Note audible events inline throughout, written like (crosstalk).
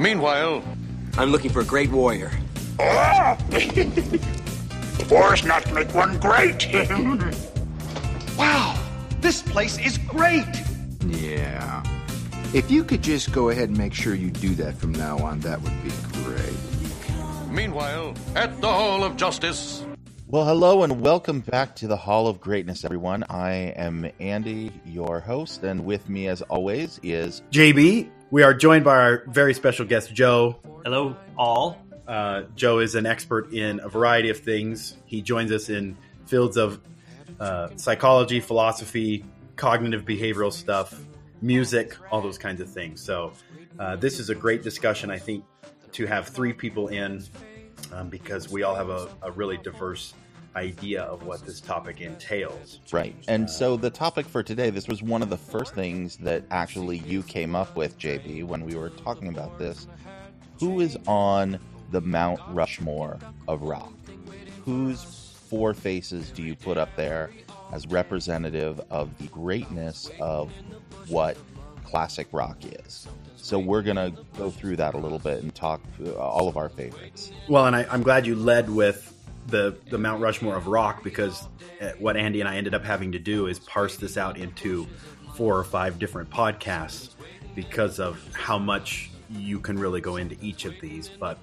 Meanwhile, I'm looking for a great warrior. (laughs) Wars not make one great. (laughs) Wow, this place is great. Yeah. If you could just go ahead and make sure you do that from now on, that would be great. meanwhile, at the Hall of Justice. Well, hello and welcome back to the Hall of Greatness, everyone. I am Andy, your host, and with me, as always, is JB. We are joined by our very special guest, Joe. Hello, all. Uh, Joe is an expert in a variety of things. He joins us in fields of uh, psychology, philosophy, cognitive behavioral stuff, music, all those kinds of things. So, uh, this is a great discussion, I think, to have three people in um, because we all have a, a really diverse idea of what this topic entails. right. And so, the topic for today, this was one of the first things that actually you came up with, JB, when we were talking about this. Who is on the Mount Rushmore of rock? Whose four faces do you put up there as representative of the greatness of what classic rock is? So, we're going to go through that a little bit and talk uh, all of our favorites. Well, and I, I'm glad you led with the the Mount Rushmore of rock because uh, what Andy and I ended up having to do is parse this out into four or five different podcasts because of how much you can really go into each of these. But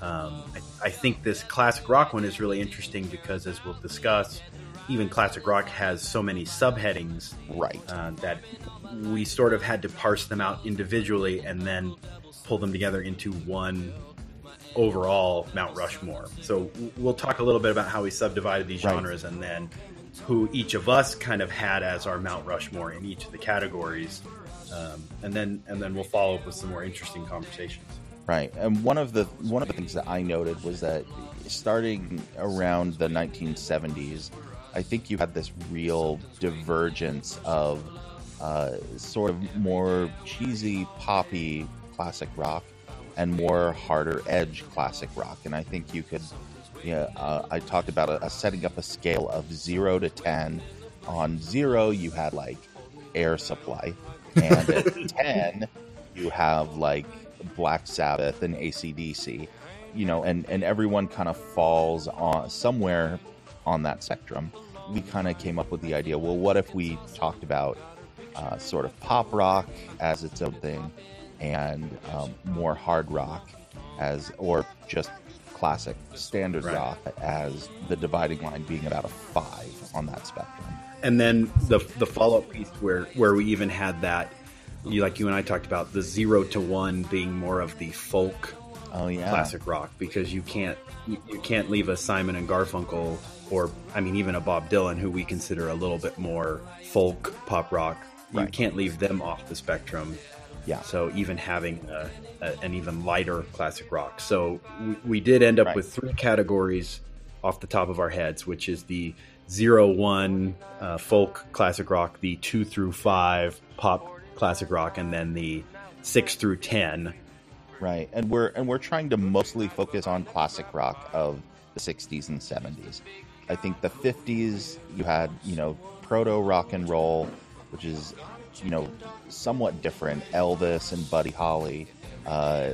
um, I, I think this classic rock one is really interesting because, as we'll discuss, even classic rock has so many subheadings Right. uh, that we sort of had to parse them out individually and then pull them together into one overall Mount Rushmore. So we'll talk a little bit about how we subdivided these Right. genres and then who each of us kind of had as our Mount Rushmore in each of the categories. Um, and then and then we'll follow up with some more interesting conversations. Right, and one of the one of the things that I noted was that starting around the 1970s, I think you had this real divergence of uh, sort of more cheesy, poppy classic rock and more harder edge classic rock, and I think you could. Yeah, uh, I talked about a, a setting up a scale of zero to ten. On zero, you had like Air Supply, and at (laughs) ten, you have like Black Sabbath and ACDC, you know, and, and everyone kind of falls on somewhere on that spectrum. We kind of came up with the idea well, what if we talked about uh, sort of pop rock as its own thing and um, more hard rock as, or just classic standard Right. rock as the dividing line being about a five on that spectrum. and then the the follow up piece where where we even had that you like you and I talked about the zero to one being more of the folk Oh, yeah. classic rock because you can't you, you can't leave a Simon and Garfunkel or I mean even a Bob Dylan who we consider a little bit more folk pop rock you can't leave them off the spectrum Yeah. so even having a, a, an even lighter classic rock so we, we did end up Right. with three categories off the top of our heads which is the zero one uh, folk classic rock the two through five pop classic rock and then the six through ten Right, and we're and we're trying to mostly focus on classic rock of the '60s and '70s. I think the '50s you had you know proto rock and roll, which is you know somewhat different. Elvis and Buddy Holly, uh,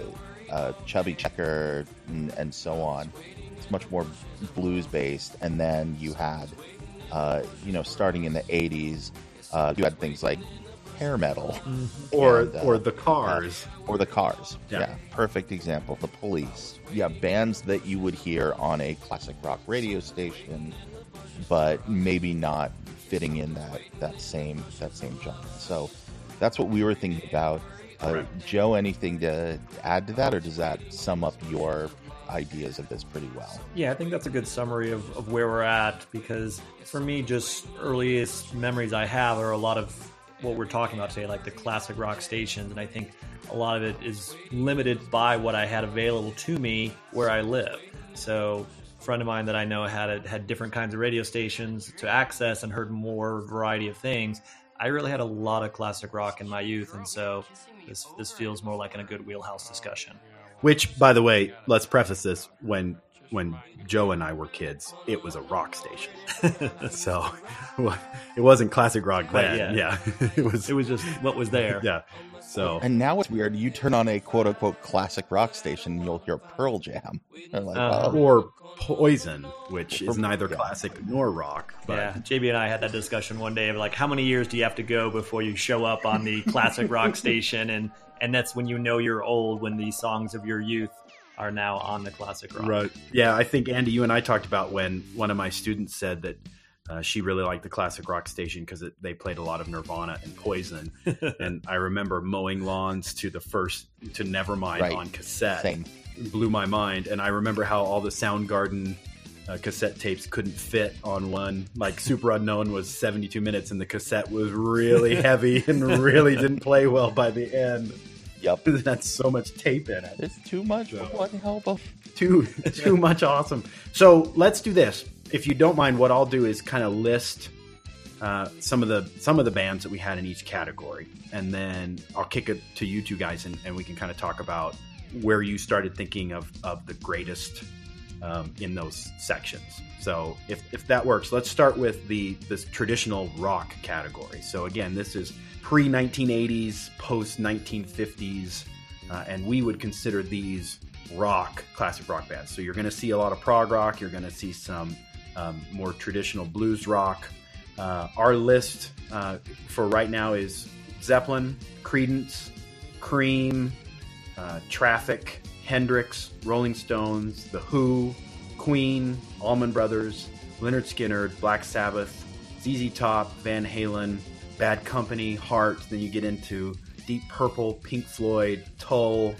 uh, Chubby Checker, and, and so on. It's much more blues based, and then you had uh, you know starting in the '80s, uh, you had things like hair metal or and, uh, or the cars or the cars. Yeah. Yeah. perfect example. The police. Yeah, bands that you would hear on a classic rock radio station, but maybe not fitting in that that same that same genre. So that's what we were thinking about. Uh, Joe, anything to add to that, or does that sum up your ideas of this pretty well? Yeah, I think that's a good summary of, of where we're at because for me, just earliest memories I have are a lot of what we're talking about today, like the classic rock stations. And I think a lot of it is limited by what I had available to me where I live. So, a friend of mine that I know had had different kinds of radio stations to access and heard more variety of things. I really had a lot of classic rock in my youth, and so this this feels more like in a good wheelhouse discussion. Which, by the way, let's preface this when when Joe and I were kids, it was a rock station. (laughs) so it wasn't classic rock Quite then. yet. Yeah, (laughs) it was. It was just what was there. (laughs) yeah. So And now it's weird. You turn on a quote unquote classic rock station, and you'll hear Pearl Jam. And like, Uh, oh, or Poison, which is neither yeah. classic nor rock. But yeah, JB and I had that discussion one day of like, how many years do you have to go before you show up on the classic rock station, and and that's when you know you're old when these songs of your youth are now on the classic rock. Right. Yeah, I think Andy, you and I talked about when one of my students said that uh, she really liked the classic rock station because they played a lot of Nirvana and Poison, (laughs) and I remember mowing lawns to the first to Nevermind Right. on cassette. Same. Blew my mind, and I remember how all the Soundgarden. Uh, cassette tapes couldn't fit on one. Like Superunknown was 72 minutes, and the cassette was really (laughs) heavy and really didn't play well by the end. Yep. (laughs) That's so much tape in it It's too much. What the hell? Too (laughs) (laughs) too much awesome. So let's do this. If you don't mind, what I'll do is kind of list uh, some of the some of the bands that we had in each category, and then I'll kick it to you two guys, and, and we can kind of talk about where you started thinking of of the greatest um, in those sections. So if, if that works, let's start with the this traditional rock category. So again, this is pre 1980s, post 1950s, uh, and we would consider these rock classic rock bands. So you're going to see a lot of prog rock. You're going to see some um, more traditional blues rock. Uh, our list uh, for right now is Zeppelin, Creedence, Cream, uh, Traffic, Hendrix, Rolling Stones, The Who, Queen, Allman Brothers, Lynyrd Skynyrd, Black Sabbath, ZZ Top, Van Halen, Bad Company, Heart. Then you get into Deep Purple, Pink Floyd, Tull,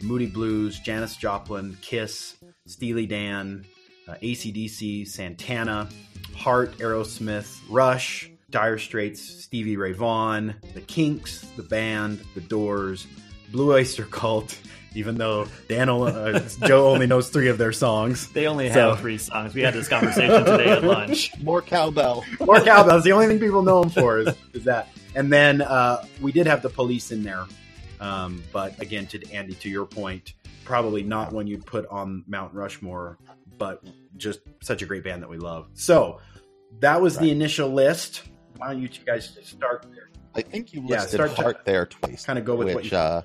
Moody Blues, Janis Joplin, Kiss, Steely Dan, uh, ACDC, Santana, Heart, Aerosmith, Rush, Dire Straits, Stevie Ray Vaughan, The Kinks, The Band, The Doors, Blue Oyster Cult. Even though Dan, only- uh, Joe only knows three of their songs, They only have three songs. We had this conversation today at lunch. (laughs) more cowbell. More cowbell. That's the only thing people know him for is, is that. And then uh, we did have the police in there, um, but again, to Andy, to your point, probably not one you'd put on Mount Rushmore, but just such a great band that we love. So that was the initial list. Why don't you two guys just start there? I think you Yeah, listed start to- there twice. kinda go with what which, you- uh,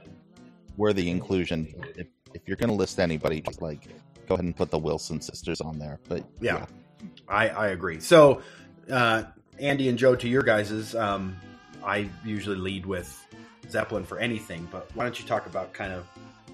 were the inclusion. If, if you're going to list anybody, just like go ahead and put the Wilson sisters on there. But Yeah, I, I agree. So, uh, Andy and Joe, to your guys's, um, I usually lead with Zeppelin for anything, but why don't you talk about kind of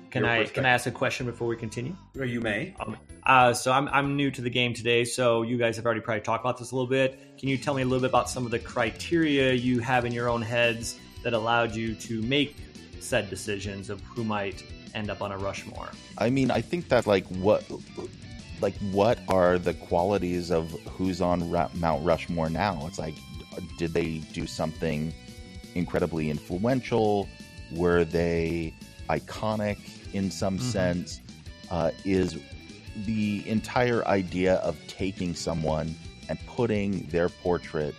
Can I can? I ask a question before we continue? Or you may. Um, uh, so I'm, I'm new to the game today, so you guys have already probably talked about this a little bit. Can you tell me a little bit about some of the criteria you have in your own heads that allowed you to make said decisions of who might end up on a Rushmore? I mean, I think that like what, like what are the qualities of who's on Ra- Mount Rushmore now? It's like, did they do something incredibly influential? Were they iconic in some sense? Uh, is the entire idea of taking someone and putting their portrait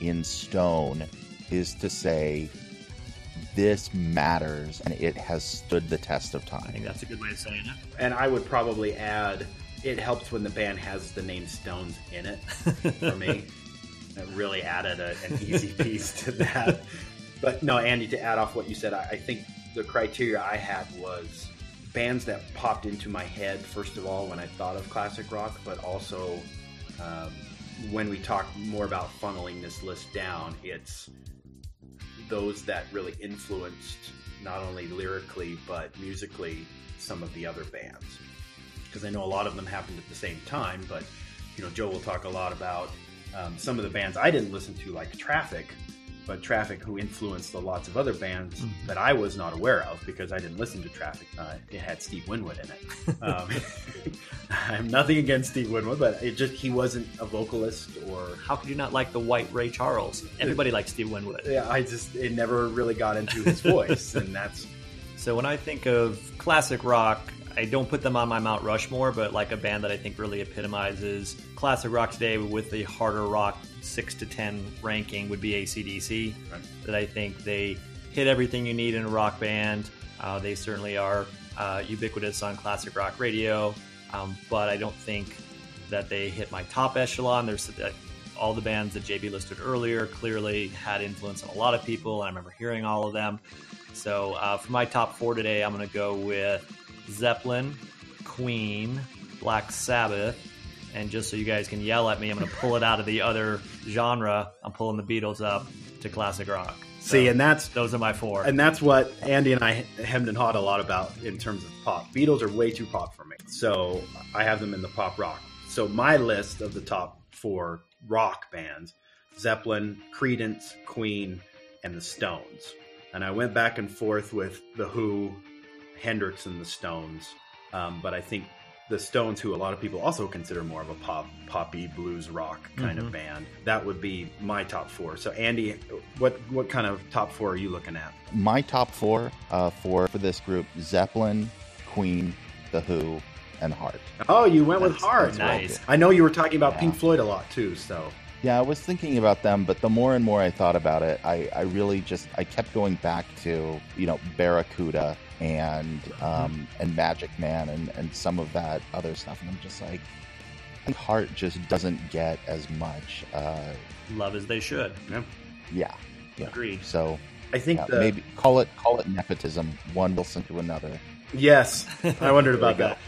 in stone is to say this matters and it has stood the test of I think time. that's a good way of saying it. And I would probably add, it helps when the band has the name Stones in it for me. (laughs) It really added a, an easy piece to that. But no, Andy, to add off what you said, I, I think the criteria I had was bands that popped into my head, first of all, when I thought of classic rock, but also um, when we talk more about funneling this list down, it's those that really influenced not only lyrically but musically some of the other bands because I know a lot of them happened at the same time. But you know, Joe will talk a lot about um, some of the bands I didn't listen to, like Traffic, Traffic who influenced the lots of other bands that I was not aware of because I didn't listen to Traffic. Uh, it had Steve Winwood in it. (laughs) Um, (laughs) I'm nothing against Steve Winwood, but it just he wasn't a vocalist or How could you not like the white Ray Charles? Everybody likes Steve Winwood. yeah, I just it never really got into his (laughs) voice, and that's So when I think of classic rock, I don't put them on my Mount Rushmore, but like a band that I think really epitomizes classic rock today with the harder rock six to ten ranking would be ACDC. Right. That I think they hit everything you need in a rock band. Uh, they certainly are uh, ubiquitous on classic rock radio. um, but I don't think that they hit my top echelon. There's uh, all the bands that JB listed earlier clearly had influence on a lot of people, and I remember hearing all of them. So uh, for my top four today, I'm going to go with Zeppelin, Queen, Black Sabbath, and just so you guys can yell at me, I'm going to pull it out of the other genre. I'm pulling the Beatles up to classic rock. So See, and that's those are my four. and that's what Andy and I hemmed and hawed a lot about in terms of pop. Beatles are way too pop for me, so I have them in the pop rock. So my list of the top four rock bands: Zeppelin, Creedence, Queen, and the Stones. And I went back and forth with the Who, Hendrix, and the Stones. Um, but I think the Stones, who a lot of people also consider more of a pop, poppy blues rock kind of band, that would be my top four. So Andy, what what kind of top four are you looking at? My top four uh, for for this group: Zeppelin, Queen, The Who, and Heart. Oh, you went with That's- Heart. that's I'll Nice. do. I know you were talking about Yeah. Pink Floyd a lot too. So Yeah, I was thinking about them, but the more and more I thought about it, I, I really just I kept going back to you know Barracuda and um, and Magic Man and, and some of that other stuff, and I'm just like, I think Heart just doesn't get as much. Uh, Love as they should. yeah, yeah, yeah. Agreed. So I think yeah, the, maybe call it call it nepotism. One will sink to another. Yes, I wondered (laughs) about that.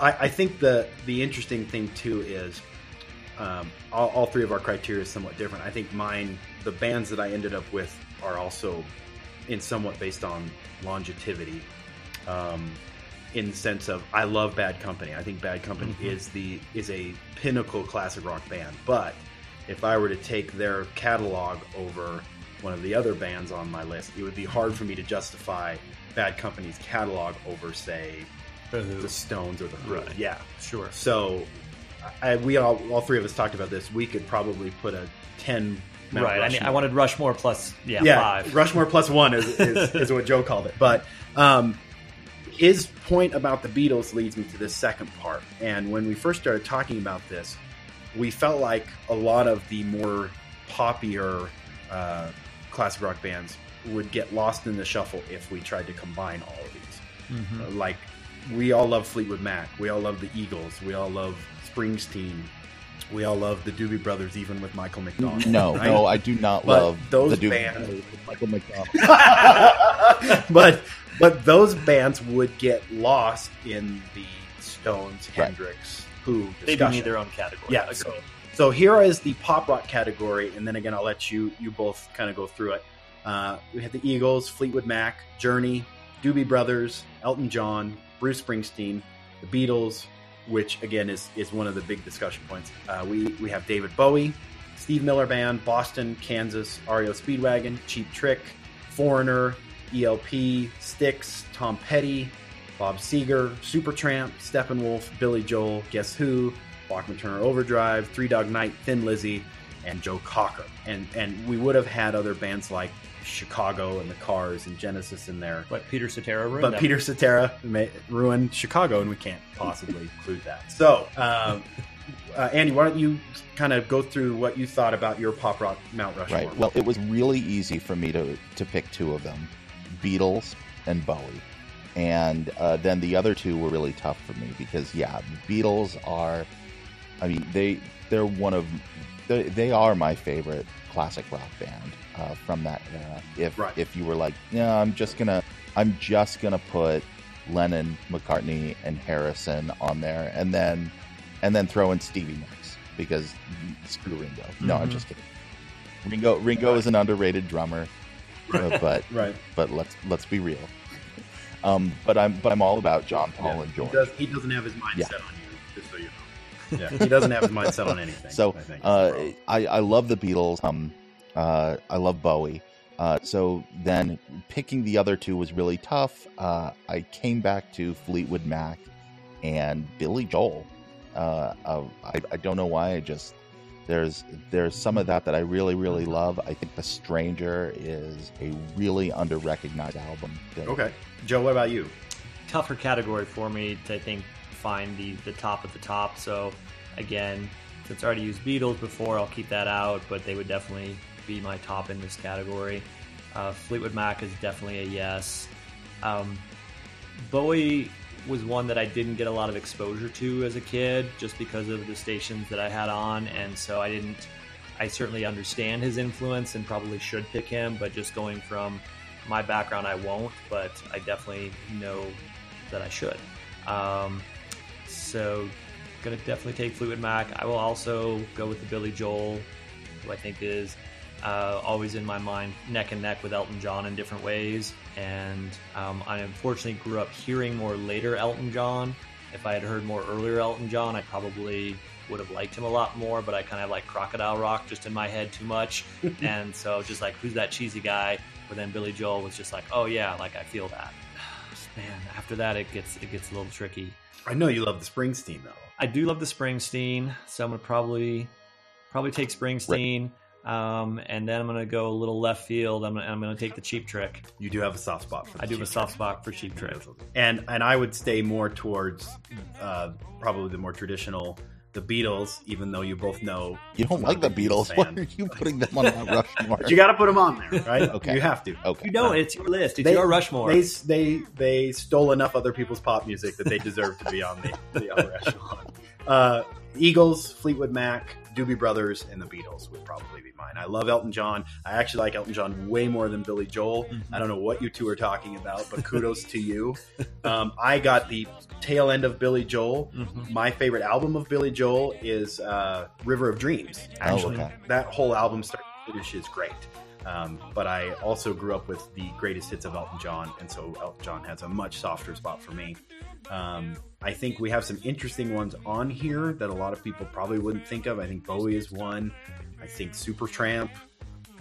I, I think the the interesting thing too is um, all, all three of our criteria is somewhat different. I think mine, the bands that I ended up with, are also in somewhat based on longevity. Um, in the sense of I love Bad Company. I think Bad Company is the is a pinnacle classic rock band. But if I were to take their catalog over one of the other bands on my list, it would be hard for me to justify Bad Company's catalog over, say, the Stones or the Who. Right. Yeah. Sure. So, I, we all all three of us talked about this. We could probably put a ten. Mount right. I, mean, I wanted Rushmore plus yeah, yeah, five. Rushmore plus one is, is, (laughs) is what Joe called it. But um, his point about the Beatles leads me to this second part. And when we first started talking about this, we felt like a lot of the more poppier uh, classic rock bands would get lost in the shuffle if we tried to combine all of these. Uh, like, we all love Fleetwood Mac. We all love the Eagles. We all love Springsteen. We all love the Doobie Brothers, even with Michael McDonald. No, right? no, I do not But love those the Doobie bands- Brothers with Michael McDonald. (laughs) (laughs) but but those bands would get lost in the Stones, Right. Hendrix, Who They do discussion. need their own category. Yeah. So, so here is the pop rock category, and then again, I'll let you you both kind of go through it. Uh, we had the Eagles, Fleetwood Mac, Journey, Doobie Brothers, Elton John, Bruce Springsteen, the Beatles, which again is is one of the big discussion points. Uh, we we have David Bowie, Steve Miller Band, Boston, Kansas, REO Speedwagon, Cheap Trick, Foreigner, ELP, Styx, Tom Petty, Bob Seger, Supertramp, Steppenwolf, Billy Joel, Guess Who, Bachman Turner Overdrive, Three Dog Night, Thin Lizzy, and Joe Cocker. And and we would have had other bands like Chicago and the Cars and Genesis in there. But Peter Cetera ruined But them. Peter Cetera ma- ruined Chicago, and we can't possibly (laughs) include that. So, um, uh, Andy, why don't you kind of go through what you thought about your pop rock Mount Rushmore? Right. Well, it was really easy for me to to pick two of them, Beatles and Bowie, and uh, then the other two were really tough for me because yeah, Beatles are, I mean they they're one of they, they are my favorite classic rock band uh, from that era. If Right. if you were like, yeah, I'm just gonna I'm just gonna put Lennon, McCartney, and Harrison on there, and then and then throw in Stevie Nicks because screw Ringo. No, I'm just kidding. Ringo Ringo is an underrated drummer, (laughs) uh, but right. but let's let's be real. Um, but I'm but I'm all about John Paul and He, George. does, he doesn't have his mind Yeah. set on you, just so you know. Yeah, he doesn't have his mind set on anything. (laughs) So I think. uh, I I love the Beatles. Um, uh, I love Bowie. Uh, so then picking the other two was really tough. Uh, I came back to Fleetwood Mac and Billy Joel. Uh, uh, I, I don't know why. I just there's there's some of that that I really really love. I think The Stranger is a really under recognized album. that- okay, Joe, what about you? tougher category for me to I think find the the top of the top. So again, since I already used Beatles before, I'll keep that out. But they would definitely be my top in this category. Uh, Fleetwood Mac is definitely a yes. Um, Bowie was one that I didn't get a lot of exposure to as a kid, just because of the stations that I had on, and so I didn't. I certainly understand his influence and probably should pick him, but just going from my background, I won't. But I definitely know that I should. Um, so, gonna definitely take Fleetwood Mac. I will also go with the Billy Joel, who I think is uh, always in my mind, neck and neck with Elton John in different ways. And um, I unfortunately grew up hearing more later Elton John. If I had heard more earlier Elton John, I probably would have liked him a lot more. But I kind of like Crocodile Rock just in my head too much, (laughs) and so just like who's that cheesy guy? But then Billy Joel was just like, oh yeah, like I feel that. (sighs) Man, after that it gets it gets a little tricky. I know you love the Springsteen though. I do love the Springsteen, so I'm gonna probably probably take Springsteen. Um, and then I'm going to go a little left field. I'm, I'm going to take the Cheap Trick. You do have a soft spot for. I do have a soft spot for Cheap Trick, and and I would stay more towards uh, probably the more traditional. The Beatles, even though you both know you don't like the Beatles, (laughs) why are you putting them on Mount Rushmore? you got to put them on there, right? (laughs) okay, you have to. Okay, you don't. It's your list. It's they, your Rushmore. They, they they stole enough other people's pop music that they deserve to be on the, the upper echelon. Uh, Eagles, Fleetwood Mac, Doobie Brothers, and the Beatles would probably be mine. I love Elton John. I actually like Elton John way more than Billy Joel. Mm-hmm. I don't know what you two are talking about, but kudos to you. (laughs) Um, I got the tail end of Billy Joel. Mm-hmm. My favorite album of Billy Joel is uh, River of Dreams. Oh, actually, oh, okay. that whole album start to finish is great. Um, but I also grew up with the greatest hits of Elton John, and so Elton John has a much softer spot for me. Um, I think we have some interesting ones on here that a lot of people probably wouldn't think of. I think Bowie is one. I think Supertramp.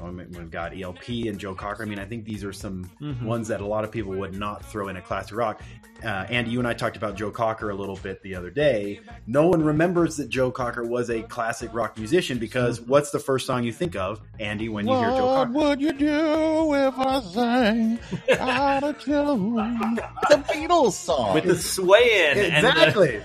We've got ELP and Joe Cocker. I mean, I think these are some mm-hmm. ones that a lot of people would not throw in a classic rock. Uh, Andy, you and I talked about Joe Cocker a little bit the other day. No one remembers that Joe Cocker was a classic rock musician because mm-hmm. what's the first song you think of, Andy, when you what hear Joe Cocker? What would you do if I sang out of tune? (laughs) the Beatles song with the swaying. Exactly.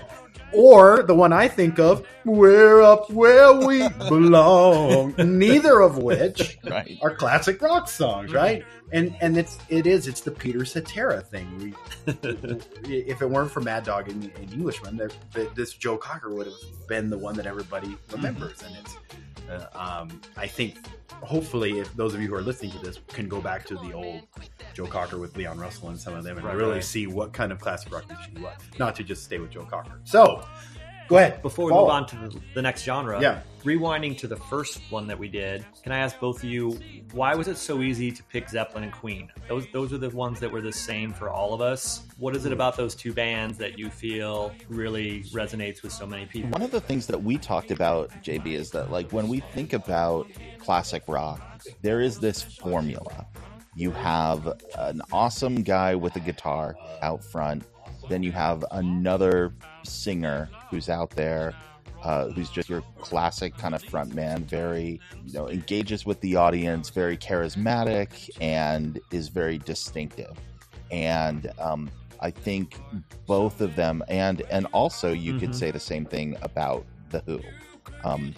Or the one I think of, "We're up where we belong." (laughs) Neither of which right. are classic rock songs, right? And and it's it is it's the Peter Cetera thing. We, if it weren't for Mad Dog and, and Englishman, the, the, this Joe Cocker would have been the one that everybody remembers, and it's. Uh, um, I think hopefully, if those of you who are listening to this can go back to the old Joe Cocker with Leon Russell and some of them and right, really right. see what kind of classic rock musician he was, not to just stay with Joe Cocker. So, go ahead. Before we Follow. move on to the, the, next genre, yeah. rewinding to the first one that we did, can I ask both of you, why was it so easy to pick Zeppelin and Queen? Those, those are the ones that were the same for all of us. What is it hmm. about those two bands that you feel really resonates with so many people? One of the things that we talked about, JB, is that like when we think about classic rock, there is this formula. You have an awesome guy with a guitar out front. Then you have another singer who's out there uh, who's just your classic kind of front man, very, you know, engages with the audience, very charismatic, and is very distinctive. And um, I think both of them, and and also you mm-hmm. could say the same thing about the Who. Um,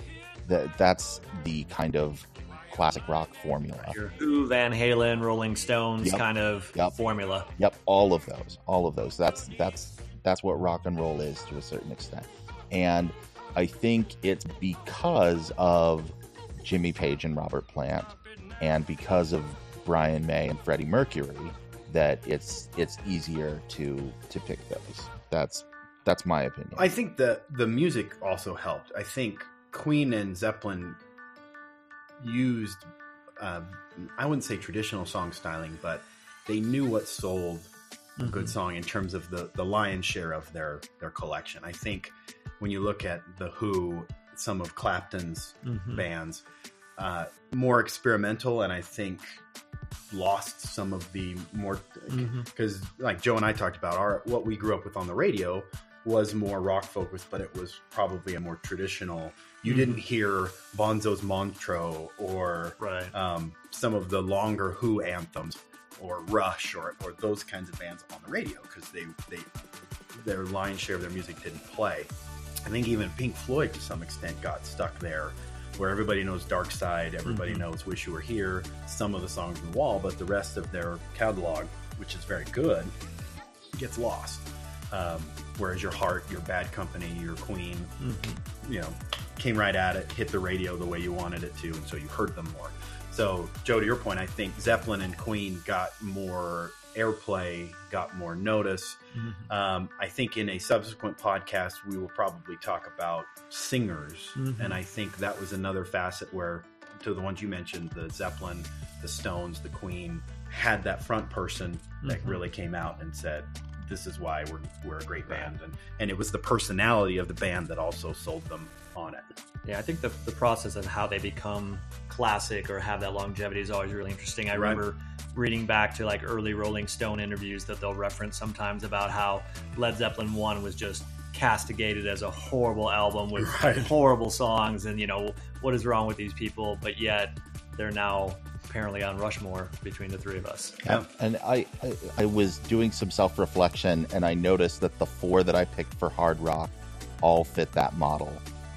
that that's the kind of classic rock formula. Your Who, Van Halen, Rolling Stones yep. kind of yep. formula. Yep, all of those, all of those. That's that's that's what rock and roll is to a certain extent, and I think it's because of Jimmy Page and Robert Plant, and because of Brian May and Freddie Mercury, that it's it's easier to to pick those. That's that's my opinion. I think that the music also helped. I think Queen and Zeppelin used, uh, I wouldn't say traditional song styling, but they knew what sold a good mm-hmm. song in terms of the the lion's share of their their collection. I think when you look at the Who, some of Clapton's mm-hmm. bands, uh, more experimental, and I think lost some of the more because mm-hmm. like Joe and I talked about our what we grew up with on the radio was more rock focused, but it was probably a more traditional you mm-hmm. didn't hear Bonzo's Montreux or right. um, some of the longer Who anthems or Rush or, or those kinds of bands on the radio because they, they their lion's share of their music didn't play. I think even Pink Floyd to some extent got stuck there where everybody knows Dark Side, everybody mm-hmm. knows Wish You Were Here, some of the songs in the wall, but the rest of their catalog, which is very good, gets lost. Um, whereas your Heart, your Bad Company, your Queen, you know, came right at it, hit the radio the way you wanted it to, and so you heard them more. So, Joe, to your point, I think Zeppelin and Queen got more airplay, got more notice. Mm-hmm. Um, I think in a subsequent podcast, we will probably talk about singers. Mm-hmm. And I think that was another facet where, to the ones you mentioned, the Zeppelin, the Stones, the Queen, had that front person that mm-hmm. really came out and said, this is why we're, we're a great band. And, and it was the personality of the band that also sold them on it. Yeah, I think the, the process of how they become classic or have that longevity is always really interesting. I Right. remember reading back to like early Rolling Stone interviews that they'll reference sometimes about how Led Zeppelin 1 was just castigated as a horrible album with (laughs) Right. horrible songs and, you know, what is wrong with these people? But yet they're now apparently on Rushmore between the three of us. Yeah. And I, I, I was doing some self reflection, and I noticed that the four that I picked for hard rock all fit that model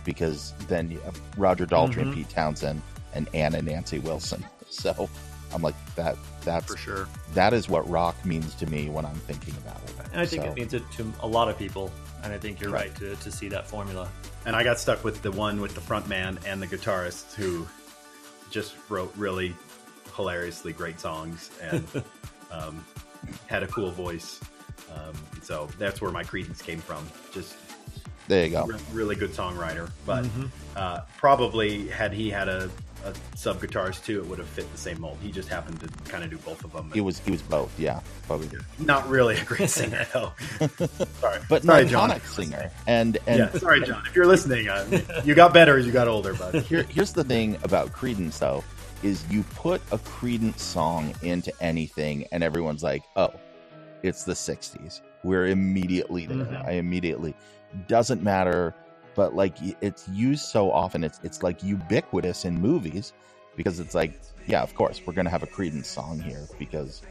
because then you have Roger Daltrey and mm-hmm. Pete Townshend and Anna Nancy Wilson. So I'm like that. That's For sure. That is what rock means to me when I'm thinking about it. And I think So- it means it to a lot of people. And I think you're Right. right to, to see that formula. And I got stuck with the one with the front man and the guitarist who just wrote really hilariously great songs and (laughs) um, had a cool voice. Um, so that's where my credence came from. Just There you go. re- really good songwriter. But Mm-hmm. uh, probably had he had a, a sub guitarist too, it would have fit the same mold. He just happened to kind of do both of them. He was he was both, yeah, probably. Not really a great singer though. (laughs) sorry, But sorry, an John. iconic singer. And and Yeah, sorry, John. If you're listening, uh, you got better as you got older, but (laughs) Here, here's the thing about Creedence, though, is you put a Creedence song into anything, and everyone's like, "Oh, it's the '60s." We're immediately there. Mhm. I immediately doesn't matter, but like it's used so often. It's it's like ubiquitous in movies because it's like, yeah, of course, we're gonna have a Creedence song here because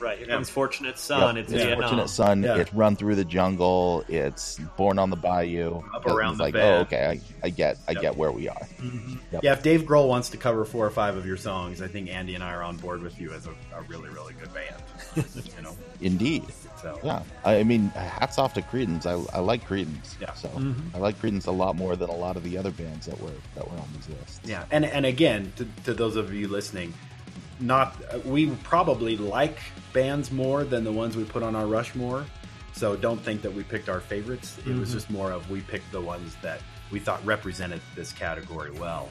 Right. Here Yeah. comes Fortunate Son. Yep, It's it's Fortunate Son. Yeah. It's Run Through the Jungle. It's Born on the Bayou. Up Around It's the like, Bend. oh, okay, I, I get, I Yep. get where we are. Mm-hmm. Yeah, if Dave Grohl wants to cover four or five of your songs, I think Andy and I are on board with you as a, a really, really good band. (laughs) you know, Indeed. So Yeah, I I mean, hats off to Creedence. I, I like Creedence. Yeah. So Mm-hmm. I like Creedence a lot more than a lot of the other bands that were that were on these lists. yeah. And and again, to, to those of you listening, not we probably like bands more than the ones we put on our Rushmore. So don't think that we picked our favorites. It was just more of we picked the ones that we thought represented this category well.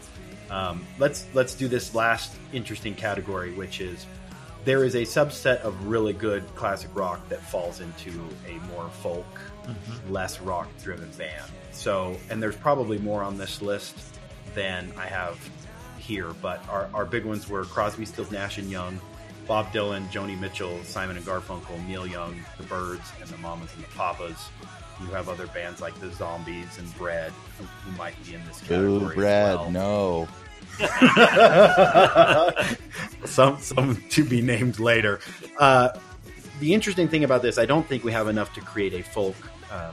Um, let's let's do this last interesting category, which is there is a subset of really good classic rock that falls into a more folk, mm-hmm. less rock driven band. So, and there's probably more on this list than I have here, but our, our big ones were Crosby, Stills, Nash and Young, Bob Dylan, Joni Mitchell, Simon and Garfunkel, Neil Young, The Byrds, and the Mamas and the Papas. You have other bands like the Zombies and Bread who, who might be in this Boo, category. as Brad, well. no. (laughs) (laughs) some some to be named later. Uh, the interesting thing about this, I don't think we have enough to create a folk uh,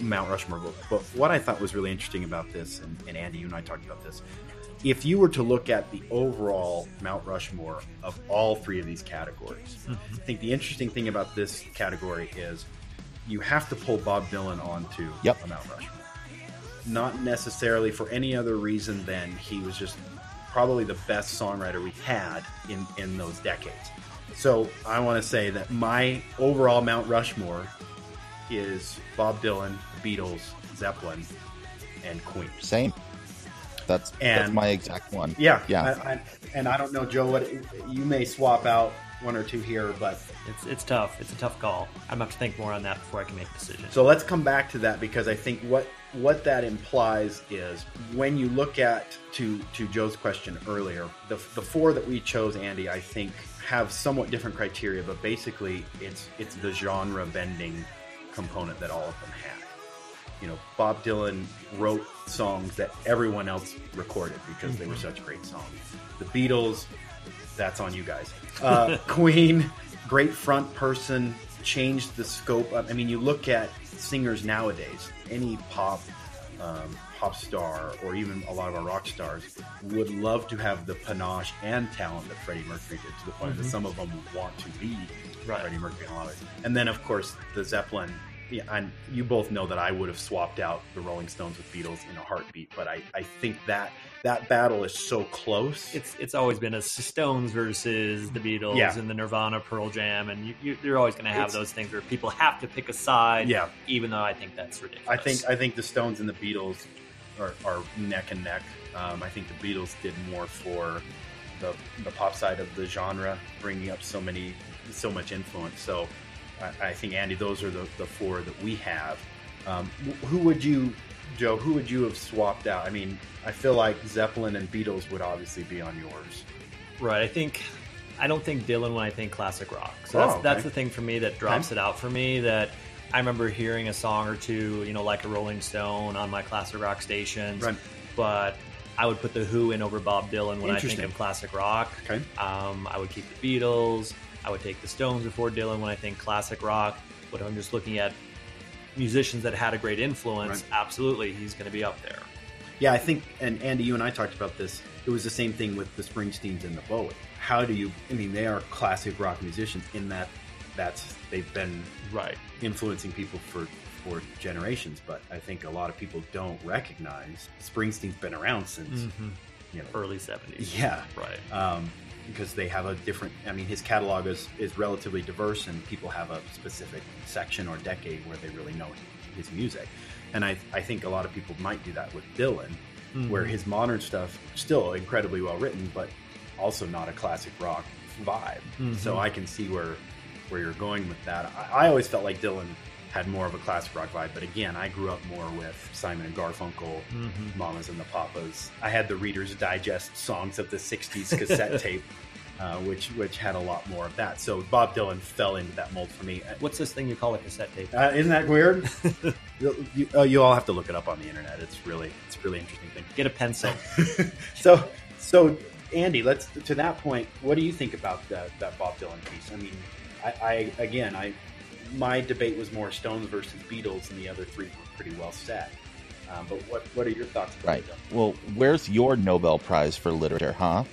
Mount Rushmore book. But what I thought was really interesting about this, and, and Andy, you and I talked about this. If you were to look at the overall Mount Rushmore of all three of these categories, I think the interesting thing about this category is you have to pull Bob Dylan onto Yep. a Mount Rushmore not necessarily for any other reason than he was just probably the best songwriter we've had in in those decades. So I want to say that my overall Mount Rushmore is Bob Dylan, Beatles, Zeppelin, and Queen. Same. That's that's my exact one. Yeah, Yeah. I, I, and I don't know, Joe. What you may swap out one or two here, but It's it's tough. It's a tough call. I'm gonna have to think more on that before I can make a decision. So let's come back to that because I think what what that implies is when you look at to to Joe's question earlier, the the four that we chose, Andy, I think have somewhat different criteria, but basically it's it's the genre bending component that all of them had. You know, Bob Dylan wrote songs that everyone else recorded because they were such great songs. The Beatles, that's on you guys. Uh, (laughs) Queen, great front person, changed the scope. Of, I mean, you look at singers nowadays, any pop um, pop star or even a lot of our rock stars would love to have the panache and talent that Freddie Mercury did to the point that some of them want to be Right. Freddie Mercury and a lot of. And then, of course, the Zeppelin yeah, and you both know that I would have swapped out the Rolling Stones with Beatles in a heartbeat. But I, I think that that battle is so close. It's it's always been a Stones versus the Beatles Yeah. and the Nirvana, Pearl Jam, and you, you, you're always going to have It's- those things where people have to pick a side. Yeah. even though I think that's ridiculous. I think I think the Stones and the Beatles are, are neck and neck. Um, I think the Beatles did more for the the pop side of the genre, bringing up so many so much influence. So I, I think Andy, those are the, the four that we have. Um, who would you, Joe? Who would you have swapped out? I mean, I feel like Zeppelin and Beatles would obviously be on yours. Right. I think I don't think Dylan when I think classic rock. So Oh, that's okay. that's the thing for me that drops it out for me. That I remember hearing a song or two, you know, like a Rolling Stone on my classic rock stations. Right. But I would put the Who in over Bob Dylan when I think of classic rock. Okay. Um, I would keep the Beatles. I would take the Stones before Dylan when I think classic rock. But I'm just looking at musicians that had a great influence. Right. Absolutely, he's going to be up there. Yeah, I think, and Andy, you and I talked about this. It was the same thing with the Springsteens and the Bowie. How do you? I mean, they are classic rock musicians in that that's they've been Right. influencing people for for generations. But I think a lot of people don't recognize Springsteen's been around since you know Early 70s. yeah Right. um, because they have a different. I mean, his catalog is is relatively diverse, and people have a specific section or decade where they really know his music. And I I think a lot of people might do that with Dylan, where mm-hmm. his modern stuff still incredibly well written, but also not a classic rock vibe. Mm-hmm. So I can see where where you're going with that. I, I always felt like Dylan had more of a classic rock vibe, but again, I grew up more with Simon and Garfunkel, Mamas and the Papas. I had the Reader's Digest songs of the '60s cassette (laughs) tape, uh, which which had a lot more of that. So Bob Dylan fell into that mold for me. What's this thing you call a cassette tape? Uh, isn't that weird? (laughs) you, you, uh, you all have to look it up on the internet. It's really it's a really interesting thing. Get a pencil. (laughs) So, so Andy, let's to that point. What do you think about that that Bob Dylan piece? I mean, I, I again, I my debate was more Stones versus Beatles, and the other three were pretty well set. Um, but what what are your thoughts? About Right. Dylan? Well, where's your Nobel Prize for literature, huh?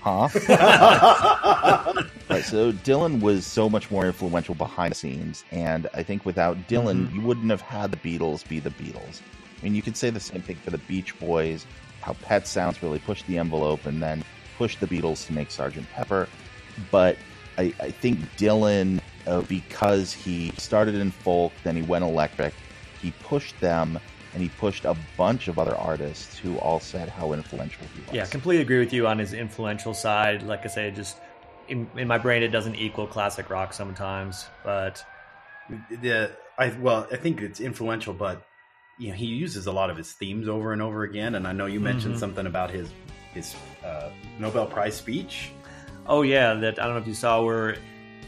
Huh? (laughs) right. So Dylan was so much more influential behind the scenes, and I think without Dylan, you wouldn't have had the Beatles be the Beatles. I mean, you could say the same thing for the Beach Boys, how Pet Sounds really pushed the envelope, and then pushed the Beatles to make Sgt. Pepper. But I, I think Dylan, uh, because he started in folk, then he went electric, he pushed them, and he pushed a bunch of other artists who all said how influential he was. Yeah, completely agree with you on his influential side. Like I say, just in, in my brain, it doesn't equal classic rock sometimes, but the I well, I think it's influential, but you know, he uses a lot of his themes over and over again. And I know you mentioned something about his his uh, Nobel Prize speech. oh yeah, that I don't know if you saw where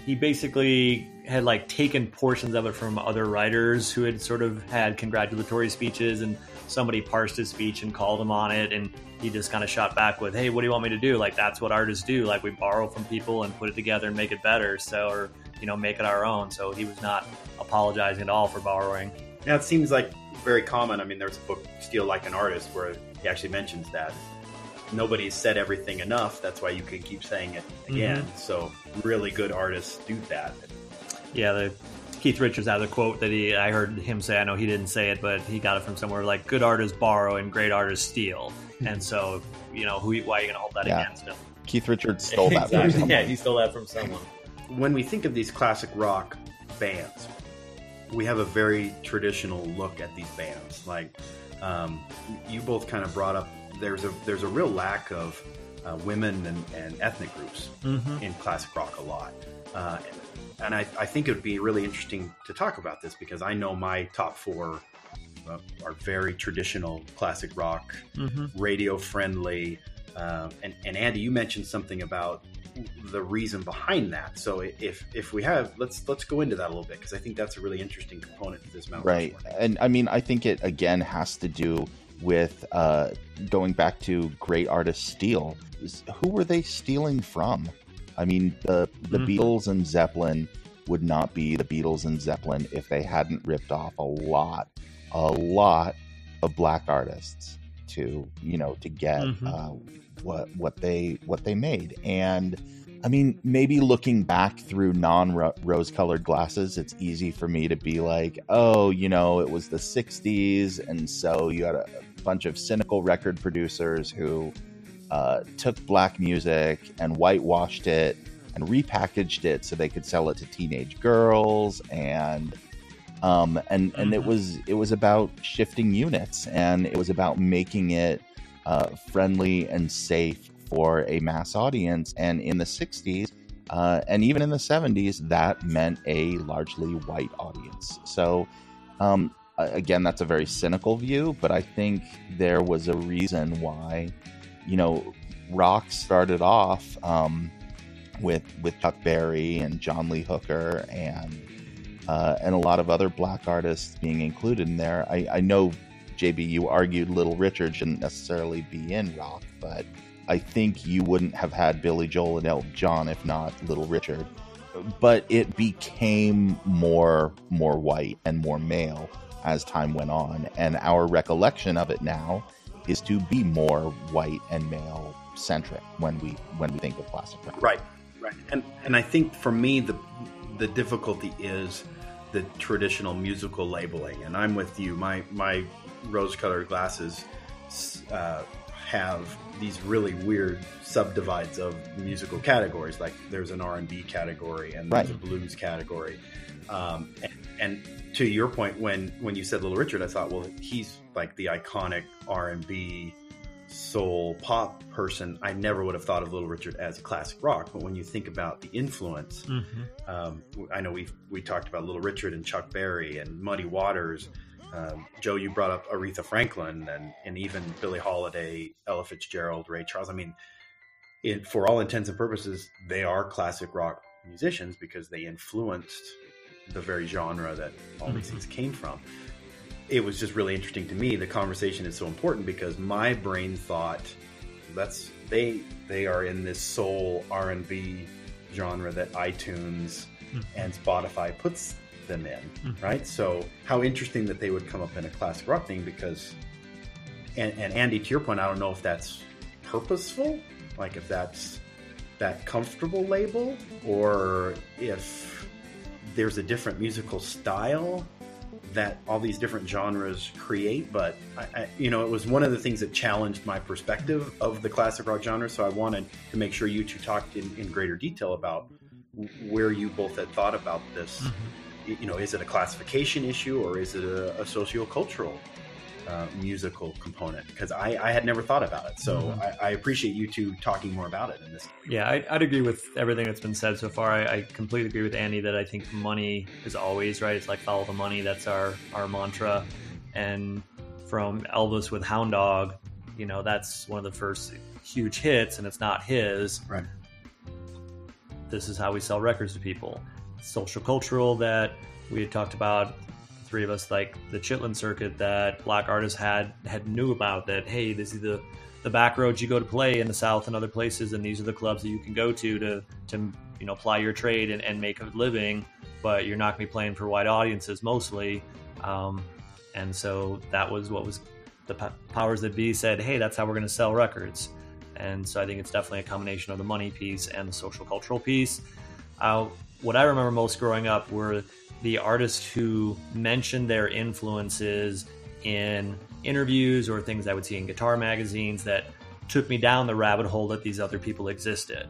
he basically had like taken portions of it from other writers who had sort of had congratulatory speeches, and somebody parsed his speech and called him on it, and he just kind of shot back with, "Hey, what do you want me to do? Like that's what artists do. Like we borrow from people and put it together and make it better. So or you know make it our own." So he was not apologizing at all for borrowing. Now it seems like very common. I mean, there's a book, Steal Like an Artist, where he actually mentions that nobody's said everything enough. That's why you can keep saying it again. So really good artists do that. Yeah, the Keith Richards has a quote that he I heard him say. I know he didn't say it, but he got it from somewhere like "Good artists borrow and great artists steal." and so, you know, who why are you going to hold that Yeah. against him? Keith Richards (laughs) stole that from someone. Yeah, he stole that from someone. when we think of these classic rock bands, we have a very traditional look at these bands. Like um, you both kind of brought up, there's a there's a real lack of uh, women and, and ethnic groups in classic rock a lot. Uh, and I, I think it would be really interesting to talk about this because I know my top four uh, are very traditional classic rock, radio friendly. Uh, and, and Andy, you mentioned something about the reason behind that. So if if we have, let's let's go into that a little bit because I think that's a really interesting component to this Mount right Rushmore. and i mean i think it again has to do with uh going back to great artists steal who were they stealing from i mean the the Mhm. beatles and zeppelin would not be the beatles and zeppelin if they hadn't ripped off a lot a lot of black artists to you know to get Mhm. uh, what what they what they made and I mean, maybe looking back through non rose colored glasses, it's easy for me to be like, oh, you know, it was the 60s. And so you had a bunch of cynical record producers who uh, took black music and whitewashed it and repackaged it so they could sell it to teenage girls and um, and and it mm-hmm. was it was about shifting units and it was about making it uh, friendly and safe for a mass audience. And in the 60s, uh, and even in the 70s, that meant a largely white audience. So, um, again, that's a very cynical view, but I think there was a reason why, you know, rock started off um, with with Chuck Berry and John Lee Hooker and uh, and a lot of other black artists being included in there. I, I know JB, you argued Little Richard shouldn't necessarily be in rock, but I think you wouldn't have had Billy Joel and Elton John if not Little Richard. But it became more more white and more male as time went on, and our recollection of it now is to be more white and male centric when we when we think of classic rock. Right, right, and and I think for me the the difficulty is the traditional musical labeling, and I'm with you. My my rose-colored glasses uh, have these really weird subdivides of musical categories. Like there's an R and B category and there's right. a blues category. Um, and, and, to your point, when when you said Little Richard, I thought, well, he's like the iconic R and B soul pop person. I never would have thought of Little Richard as classic rock. But when you think about the influence, mm-hmm. um, I know we we talked about Little Richard and Chuck Berry and Muddy Waters um, Joe, you brought up Aretha Franklin and, and even Billie Holiday, Ella Fitzgerald, Ray Charles. I mean, it, for all intents and purposes, they are classic rock musicians because they influenced the very genre that all these things came from. It was just really interesting to me. The conversation is so important because my brain thought that's they they are in this soul R and B genre that iTunes mm-hmm. and Spotify puts them in, mm-hmm. right? So how interesting that they would come up in a classic rock thing because, and, and Andy, to your point, I don't know if that's purposeful, like if that's that comfortable label, or if there's a different musical style that all these different genres create. But I, I, you know, it was one of the things that challenged my perspective of the classic rock genre. So I wanted to make sure you two talked in, in greater detail about where you both had thought about this. Mm-hmm you know, is it a classification issue or is it a, a sociocultural uh, musical component? Because I, I, had never thought about it. So mm-hmm. I, I, appreciate you two talking more about it in this. Yeah, I, would agree with everything that's been said so far. I, I, completely agree with Andy that I think money is always right. It's like follow the money. That's our our mantra. And from Elvis with Hound Dog, you know, that's one of the first huge hits, and it's not his. Right. This is how we sell records to people social cultural that we had talked about three of us like the chitlin circuit that black artists had had knew about that hey this is the the back roads you go to play in the south and other places and these are the clubs that you can go to to to you know ply your trade and, and make a living but you're not going to be playing for white audiences mostly. Um, and so that was what was the powers that be said hey that's how we're going to sell records. And so i think it's definitely a combination of the money piece and the social cultural piece. Uh, what I remember most growing up were the artists who mentioned their influences in interviews or things I would see in guitar magazines that took me down the rabbit hole that these other people existed.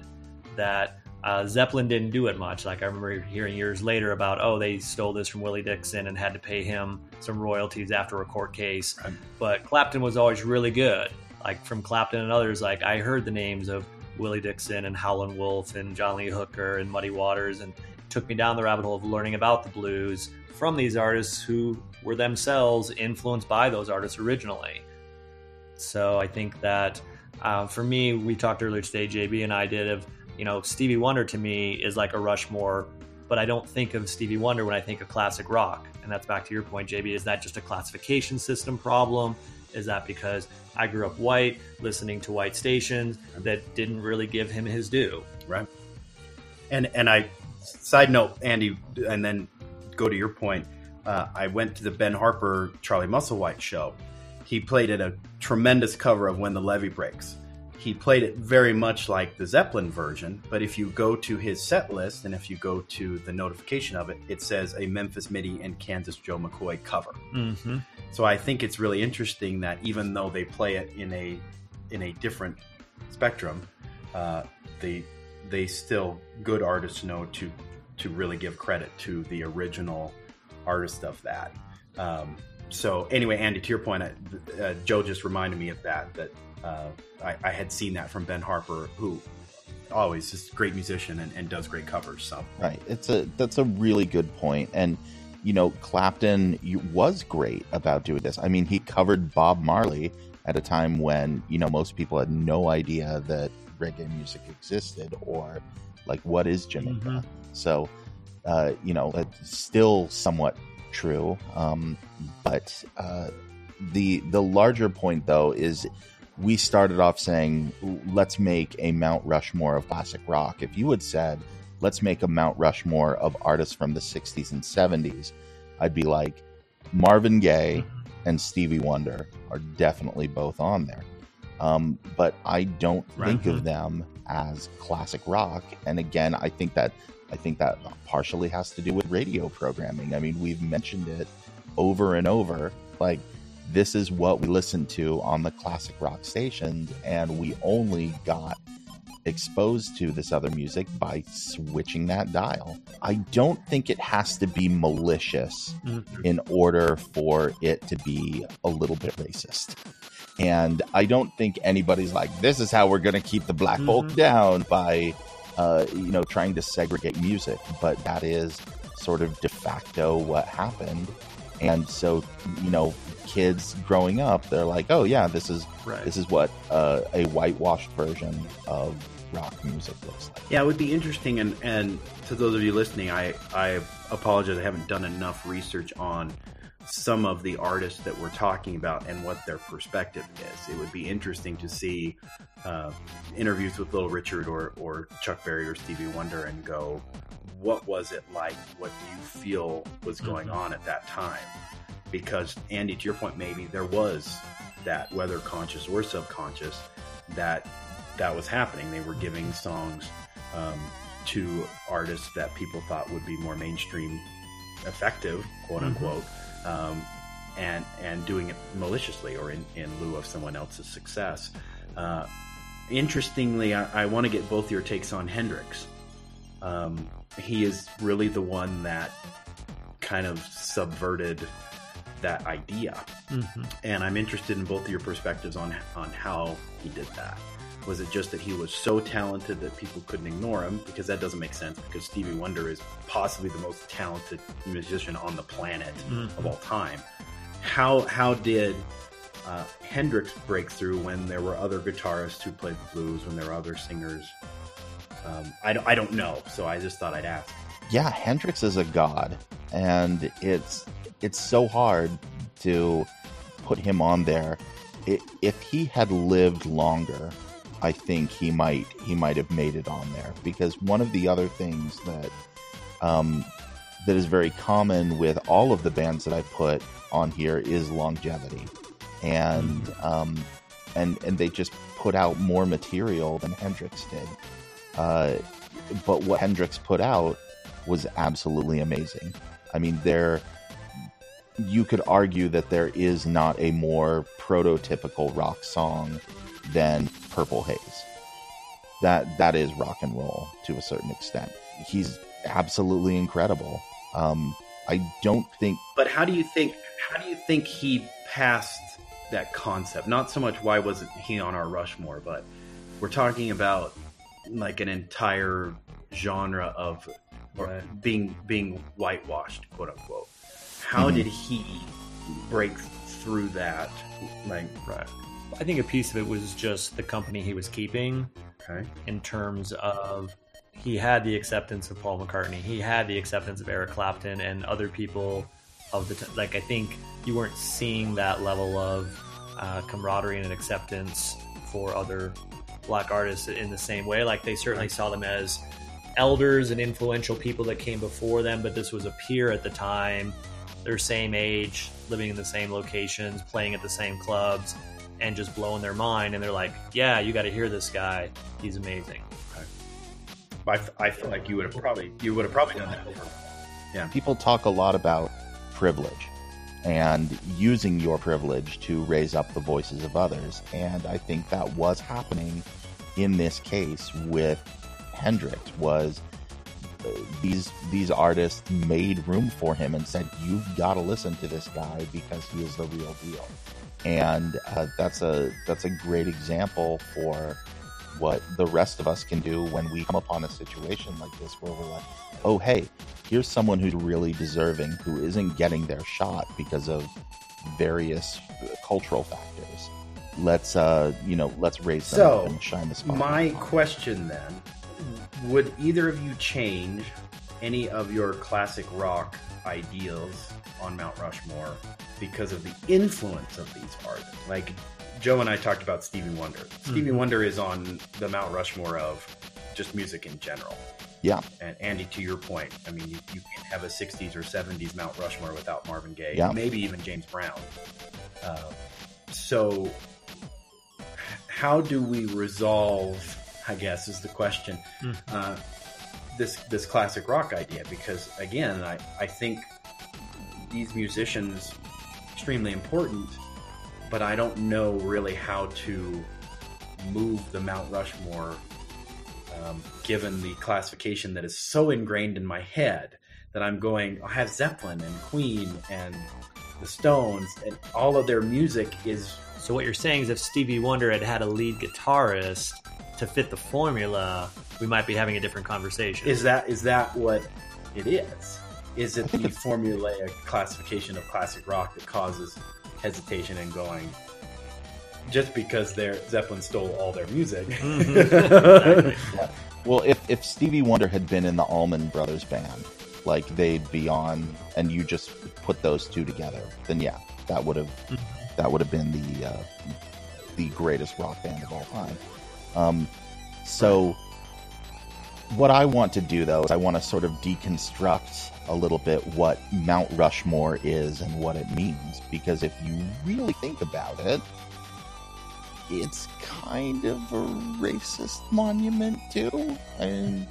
That uh, Zeppelin didn't do it much. Like I remember hearing years later about, oh, they stole this from Willie Dixon and had to pay him some royalties after a court case. Right. But Clapton was always really good. Like from Clapton and others, like I heard the names of Willie Dixon and Howlin' Wolf and John Lee Hooker and Muddy Waters and took me down the rabbit hole of learning about the blues from these artists who were themselves influenced by those artists originally. So I think that uh, for me, we talked earlier today, JB and I did of, you know, Stevie Wonder to me is like a Rushmore, but I don't think of Stevie Wonder when I think of classic rock. And that's back to your point, JB. Is that just a classification system problem? Is that because I grew up white, listening to white stations that didn't really give him his due? Right. And and I side note, Andy, and then go to your point. Uh, I went to the Ben Harper Charlie Musselwhite show. He played at a tremendous cover of When the Levee Breaks. he played it very much like the Zeppelin version, but if you go to his set list and if you go to the notification of it, it says a Memphis Minnie and Kansas Joe McCoy cover. Mm-hmm. So I think it's really interesting that even though they play it in a in a different spectrum, uh, they they still good artists know to to really give credit to the original artist of that. Um, so anyway, Andy, to your point, uh, Joe just reminded me of that. That uh, I, I, had seen that from Ben Harper, who always is a great musician and, and, does great covers. So right, it's a that's a really good point, and you know Clapton was great about doing this. I mean, he covered Bob Marley at a time when you know most people had no idea that reggae music existed or like what is Jamaica. Mm-hmm. So uh, you know, it's still somewhat true. Um, but uh, the the larger point, though, is we started off saying let's make a Mount Rushmore of classic rock. If you had said let's make a Mount Rushmore of artists from the '60s and '70s, I'd be like Marvin Gaye and Stevie Wonder are definitely both on there. Um, but I don't right. think of them as classic rock. And again, I think that I think that partially has to do with radio programming. I mean, we've mentioned it over and over. Like, this is what we listened to on the classic rock stations, and we only got exposed to this other music by switching that dial. I don't think it has to be malicious mm-hmm. in order for it to be a little bit racist. And I don't think anybody's like, this is how we're going to keep the black mm-hmm. folk down by uh, you know, trying to segregate music, but that is sort of de facto what happened. And so, you know, kids growing up, they're like, "Oh yeah, this is right. this is what uh, a whitewashed version of rock music looks like." Yeah, it would be interesting. And and to those of you listening, I I apologize, I haven't done enough research on some of the artists that we're talking about and what their perspective is. It would be interesting to see uh, interviews with Little Richard or, or Chuck Berry or Stevie Wonder and go, what was it like? What do you feel was going mm-hmm. on at that time? Because, Andy, to your point, maybe there was that, whether conscious or subconscious, that that was happening. They were giving songs um, to artists that people thought would be more mainstream effective, quote mm-hmm. unquote. Mm-hmm um, and and doing it maliciously or in, in lieu of someone else's success. Uh, interestingly, I, I want to get both your takes on Hendrix. Um, he is really the one that kind of subverted that idea, mm-hmm. and I'm interested in both of your perspectives on on how he did that. Was it just that he was so talented that people couldn't ignore him? Because that doesn't make sense. Because Stevie Wonder is possibly the most talented musician on the planet mm-hmm. of all time. How how did uh, Hendrix break through when there were other guitarists who played the blues, when there were other singers? Um, I, don't, I don't know, so I just thought I'd ask. Yeah, Hendrix is a god, and it's it's so hard to put him on there. It, if he had lived longer, I think he might he might have made it on there because one of the other things that um, that is very common with all of the bands that I put on here is longevity, and um, and and they just put out more material than Hendrix did. Uh, but what Hendrix put out was absolutely amazing. I mean, there you could argue that there is not a more prototypical rock song than Purple Haze. That that is rock and roll to a certain extent. He's absolutely incredible. Um, I don't think. But how do you think? How do you think he passed that concept? Not so much why wasn't he on our Rushmore, but we're talking about like an entire genre of right. being being whitewashed, quote unquote. How mm-hmm. did he break through that? Like, right. I think a piece of it was just the company he was keeping. Okay. In terms of he had the acceptance of Paul McCartney, he had the acceptance of Eric Clapton and other people of the t- like. I think you weren't seeing that level of uh, camaraderie and acceptance for other black artists in the same way. Like they certainly saw them as elders and influential people that came before them, but this was a peer at the time, their same age, living in the same locations, playing at the same clubs and just blowing their mind, and they're like, "Yeah, you got to hear this guy. He's amazing." I, I feel like you would have probably you would have probably done that. Yeah. People talk a lot about privilege and using your privilege to raise up the voices of others, and I think that was happening in this case with Hendrix. Was uh, these these artists made room for him and said, "You've got to listen to this guy because he is the real deal," and uh, that's a that's a great example for what the rest of us can do when we come upon a situation like this where we're like, oh, hey, here's someone who's really deserving who isn't getting their shot because of various uh, cultural factors. Let's, uh, you know, let's raise them So, up and shine the spotlight. My on question then would either of you change any of your classic rock ideals on Mount Rushmore because of the influence of these artists? Like Joe and I talked about Stevie Wonder. Stevie Wonder is on the Mount Rushmore of just music in general. Yeah, And Andy, to your point, I mean, you, you can't have a 60s or 70s Mount Rushmore without Marvin Gaye, Yeah. maybe even James Brown. Uh, so, how do we resolve? I guess is the question. Uh, this this classic rock idea, because again, I I think these musicians extremely important, but I don't know really how to move the Mount Rushmore um, given the classification that is so ingrained in my head that I'm going, I have Zeppelin and Queen and the Stones, and all of their music is So what you're saying is, if Stevie Wonder had had a lead guitarist to fit the formula, we might be having a different conversation. is that is that what it is? Is it the formulaic classification of classic rock that causes hesitation and going? Just because their Zeppelin stole all their music, (laughs) (laughs) Exactly. Well, if if Stevie Wonder had been in the Allman Brothers band, like they'd be on, and you just put those two together, then yeah, that would have that would have been the uh, the greatest rock band of all time. Um, so, what I want to do though is I want to sort of deconstruct a little bit what Mount Rushmore is and what it means, because if you really think about it, it's kind of a racist monument too. And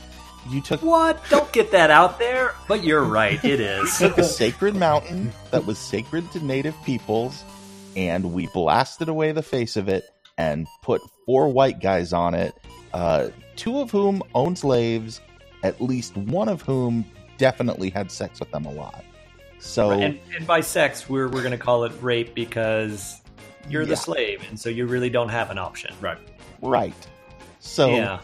you took what? Don't get that out there. But you're right. It (laughs) is. took a sacred mountain that was sacred to native peoples and we blasted away the face of it and put four white guys on it uh, two of whom owned slaves at least one of whom definitely had sex with them a lot so and, and by sex, we're we're going to call it rape because you're Yeah. the slave, and so you really don't have an option. right? right so Yeah.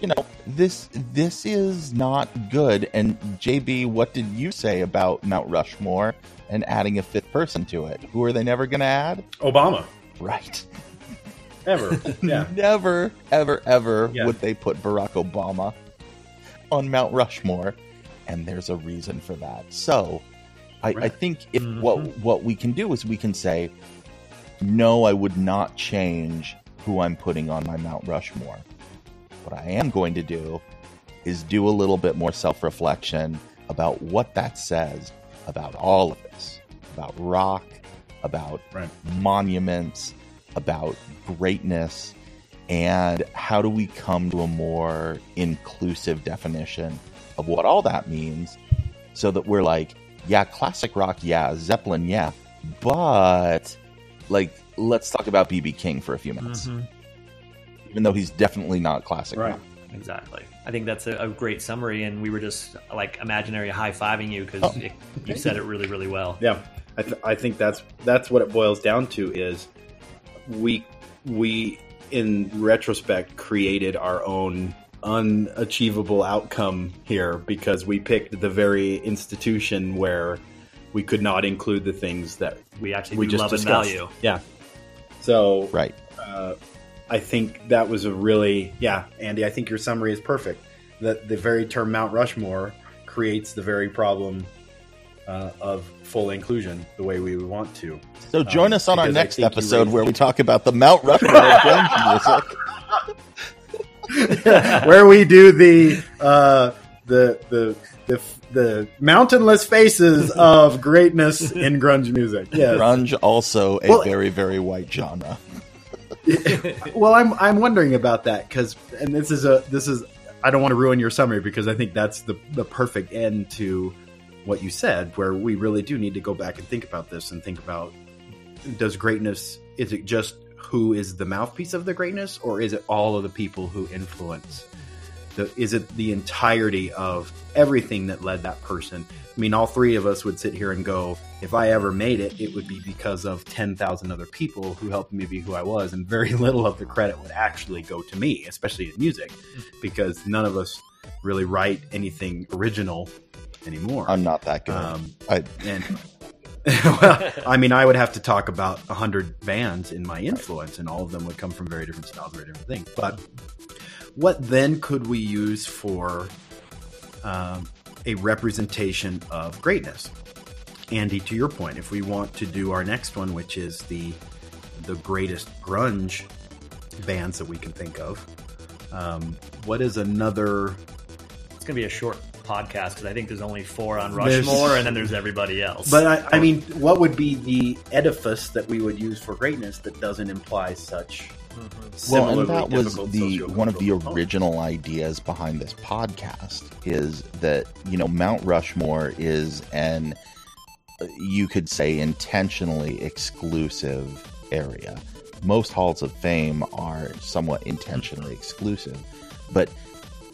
you know this this is not good and jb what did you say about mount rushmore and adding a fifth person to it who are they never going to add Obama, right ever, (laughs) yeah. Never, ever, ever Yeah. would they put Barack Obama on Mount Rushmore, and there's a reason for that. So, I, I think if Mhm. what what we can do is we can say, no, I would not change who I'm putting on my Mount Rushmore. What I am going to do is do a little bit more self reflection about what that says about all of this, about rock, about Right. monuments, about greatness, and how do we come to a more inclusive definition of what all that means so that we're like, yeah, classic rock, yeah, Zeppelin, yeah, but like, let's talk about BB King for a few minutes, Mhm. even though he's definitely not classic Right. rock. Exactly. I think that's a, a great summary, and we were just like imaginary high fiving you because Oh. you said it really, really well. Yeah, I, th- I think that's that's what it boils down to is we we in retrospect created our own unachievable outcome here because we picked the very institution where we could not include the things that We actually we just love and discussed. value. Yeah. So Right. uh, I think that was a really yeah, Andy. I think your summary is perfect. That the very term Mount Rushmore creates the very problem uh, of full inclusion the way we want to. So join Um, us on our next episode where we talk about the Mount Rushmore of (laughs) grunge music. (laughs) where we do the uh, the the the the mountainless faces of greatness in grunge music. Yes. Grunge also a Well- very very white genre. (laughs) well, I'm I'm wondering about that because, and this is a this is I don't want to ruin your summary because I think that's the the perfect end to what you said, where we really do need to go back and think about this and think about does greatness is it just who is the mouthpiece of the greatness, or is it all of the people who influence? The, is it the entirety of everything that led that person? I mean, all three of us would sit here and go, if I ever made it, it would be because of 10,000 other people who helped me be who I was. And very (laughs) little of the credit would actually go to me, especially in music, mm. because none of us really write anything original anymore. I'm not that good. Um, I, and (laughs) well, I mean, I would have to talk about a hundred bands in my influence, and all of them would come from very different styles, very different things. But what then could we use for um, a representation of greatness? Andy, to your point, if we want to do our next one, which is the the greatest grunge bands that we can think of, um, what is another? It's going to be a short podcast because I think there's only four on There's- Rushmore, and then there's everybody else. But I, I mean, what would be the edifice that we would use for greatness that doesn't imply such? Mm-hmm. well, and that was the one of the sociocultural components? original ideas behind this podcast is that you know Mount Rushmore is an you could say intentionally exclusive area. Most halls of fame are somewhat intentionally exclusive, but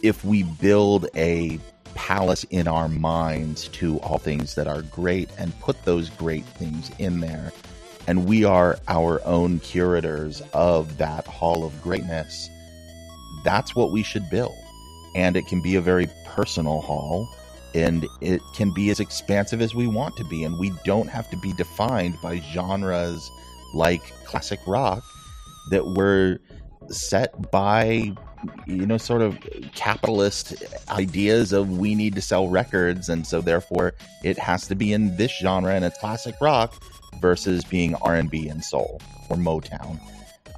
if we build a palace in our minds to all things that are great and put those great things in there, and we are our own curators of that hall of greatness, that's what we should build. And it can be a very personal hall, and it can be as expansive as we want to be. And we don't have to be defined by genres like classic rock that were set by you know sort of capitalist ideas of we need to sell records and so therefore it has to be in this genre and it's classic rock versus being r&b and soul or motown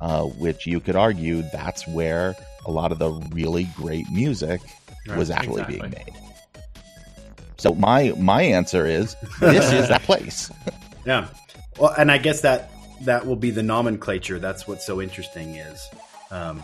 uh, which you could argue that's where a lot of the really great music was actually exactly. being made so my my answer is this is that place (laughs) Yeah. Well, and I guess that that will be the nomenclature. That's what's so interesting is, um,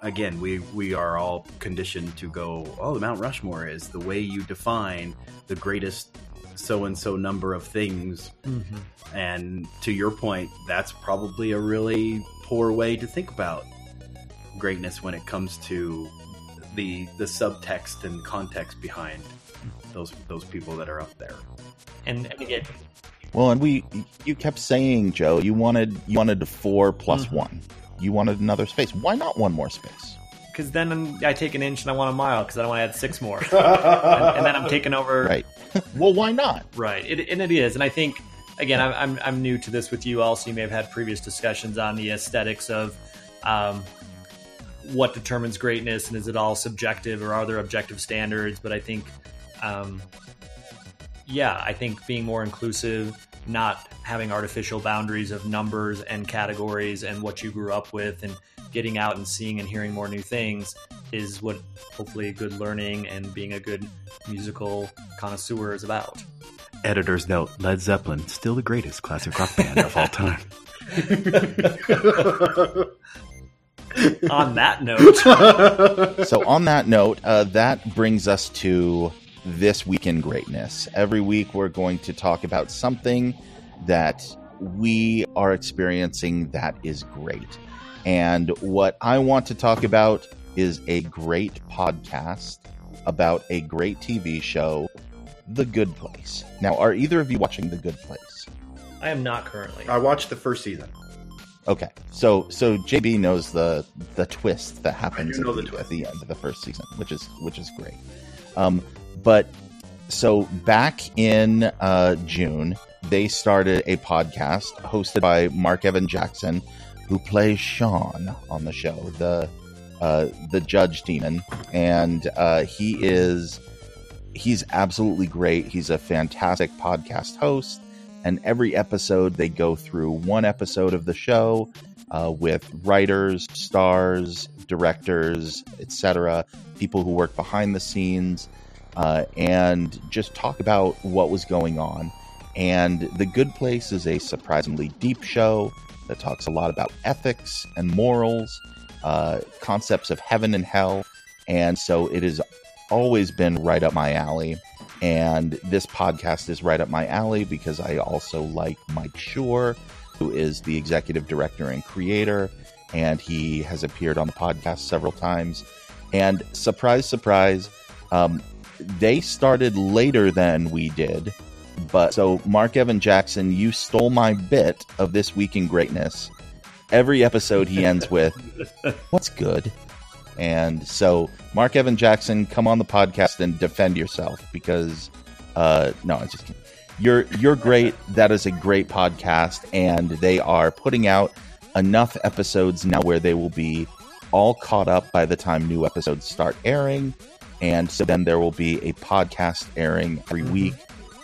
again, we we are all conditioned to go. Oh, the Mount Rushmore is the way you define the greatest so and so number of things. Mm-hmm. And to your point, that's probably a really poor way to think about greatness when it comes to the the subtext and context behind those those people that are up there. and, and again, Well, and we you kept saying, Joe, you wanted you wanted a four plus mm-hmm. one. You wanted another space. Why not one more space? because then I take an inch and I want a mile because I don't want to add six more, and, (laughs) and then I'm taking over. Right. (laughs) well, why not? Right, it, and it is, and I think again, I'm, I'm I'm new to this with you. Also, you may have had previous discussions on the aesthetics of um, what determines greatness, and is it all subjective or are there objective standards? But I think, um, yeah, I think being more inclusive, not having artificial boundaries of numbers and categories and what you grew up with, and getting out and seeing and hearing more new things is what hopefully good learning and being a good musical connoisseur is about. Editor's note: Led Zeppelin still the greatest classic rock band of all time. (laughs) (laughs) on that note, so on that note, uh, that brings us to this week in greatness. Every week we're going to talk about something that we are experiencing that is great. And what I want to talk about is a great podcast about a great TV show, The Good Place. Now, are either of you watching The Good Place? I am not currently. I watched the first season. Okay, so so JB knows the the twist that happens at, the the, twist. at the end of the first season, which is which is great. Um, but so back in uh, June, they started a podcast hosted by Marc Evan Jackson, who plays Shawn on the show, the uh, the Judge Demon, and uh, he is he's absolutely great. He's a fantastic podcast host and every episode they go through one episode of the show uh, with writers, stars, directors, etc., people who work behind the scenes, uh, and just talk about what was going on. And The Good Place is a surprisingly deep show that talks a lot about ethics and morals, uh, concepts of heaven and hell. And so it has always been right up my alley. And this podcast is right up my alley because I also like Mike Schur, who is the executive director and creator. And he has appeared on the podcast several times. And surprise, surprise, um, they started later than we did. But so, Marc Evan Jackson, you stole my bit of this week in greatness. Every episode he ends with, (laughs) What's good? And so, Marc Evan Jackson, come on the podcast and defend yourself because, uh, no, I just kidding. You're you're great. That is a great podcast, and they are putting out enough episodes now where they will be all caught up by the time new episodes start airing. And so then there will be a podcast airing every week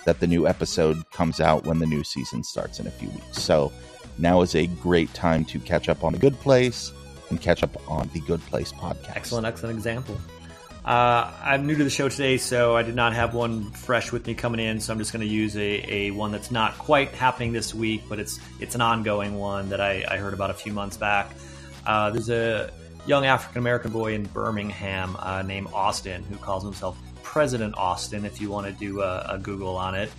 that the new episode comes out when the new season starts in a few weeks. So now is a great time to catch up on The Good Place and catch up on the Good Place podcast. Excellent, excellent example. Uh, I'm new to the show today, so I did not have one fresh with me coming in. So I'm just going to use a, a one that's not quite happening this week, but it's it's an ongoing one that I, I heard about a few months back. Uh, there's a young African American boy in Birmingham uh, named Austin who calls himself President Austin. If you want to do a, a Google on it,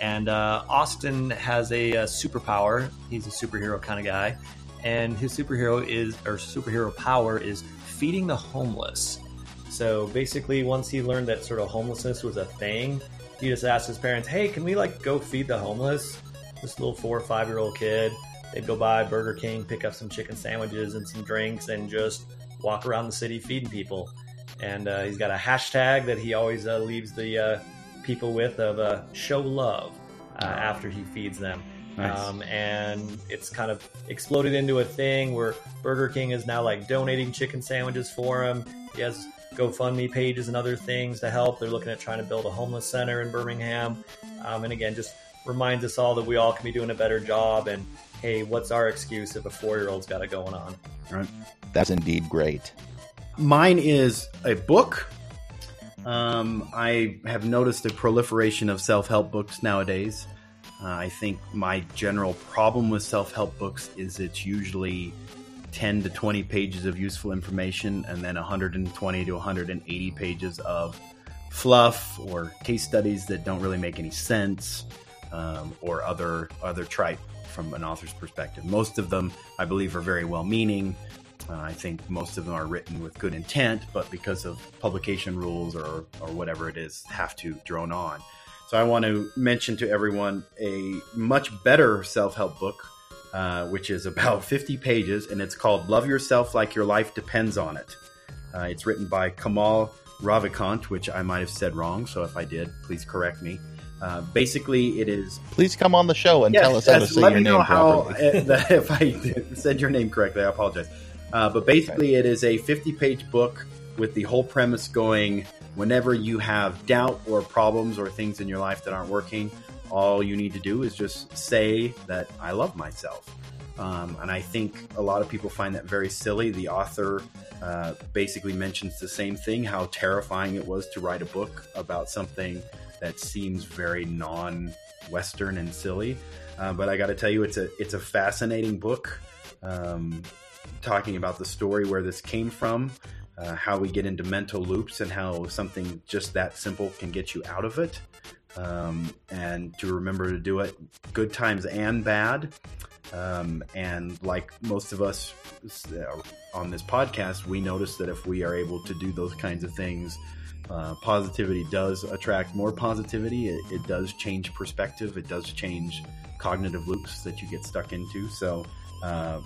and uh, Austin has a, a superpower. He's a superhero kind of guy, and his superhero is or superhero power is feeding the homeless. So basically, once he learned that sort of homelessness was a thing, he just asked his parents, "Hey, can we like go feed the homeless?" This little four or five year old kid, they'd go by Burger King, pick up some chicken sandwiches and some drinks, and just walk around the city feeding people. And uh, he's got a hashtag that he always uh, leaves the uh, people with of uh, "show love" uh, after he feeds them. Nice. Um, and it's kind of exploded into a thing where Burger King is now like donating chicken sandwiches for him. He has GoFundMe pages and other things to help. They're looking at trying to build a homeless center in Birmingham. Um, and again, just reminds us all that we all can be doing a better job. And hey, what's our excuse if a four year old's got it going on? Right. That's indeed great. Mine is a book. Um, I have noticed a proliferation of self help books nowadays. Uh, I think my general problem with self help books is it's usually 10 to 20 pages of useful information and then 120 to 180 pages of fluff or case studies that don't really make any sense um, or other other tripe from an author's perspective. Most of them, I believe, are very well meaning. Uh, I think most of them are written with good intent, but because of publication rules or, or whatever it is, have to drone on. So I want to mention to everyone a much better self help book, uh, which is about (laughs) 50 pages, and it's called Love Yourself Like Your Life Depends on It. Uh, it's written by Kamal Ravikant, which I might have said wrong, so if I did, please correct me. Uh, basically, it is Please come on the show and Yes, tell us how to yes, say let your me know name how properly. uh, (laughs) if I (laughs) said your name correctly. I apologize. Uh, but basically, it is a 50 page book with the whole premise going whenever you have doubt or problems or things in your life that aren't working, all you need to do is just say that I love myself. Um, and I think a lot of people find that very silly. The author uh, basically mentions the same thing how terrifying it was to write a book about something that seems very non Western and silly. Uh, but I got to tell you, it's a it's a fascinating book, um, talking about the story where this came from, uh, how we get into mental loops, and how something just that simple can get you out of it, um, and to remember to do it good times and bad. Um, and like most of us uh, on this podcast, we notice that if we are able to do those kinds of things, uh, positivity does attract more positivity. It, it does change perspective. It does change cognitive loops that you get stuck into. So, uh,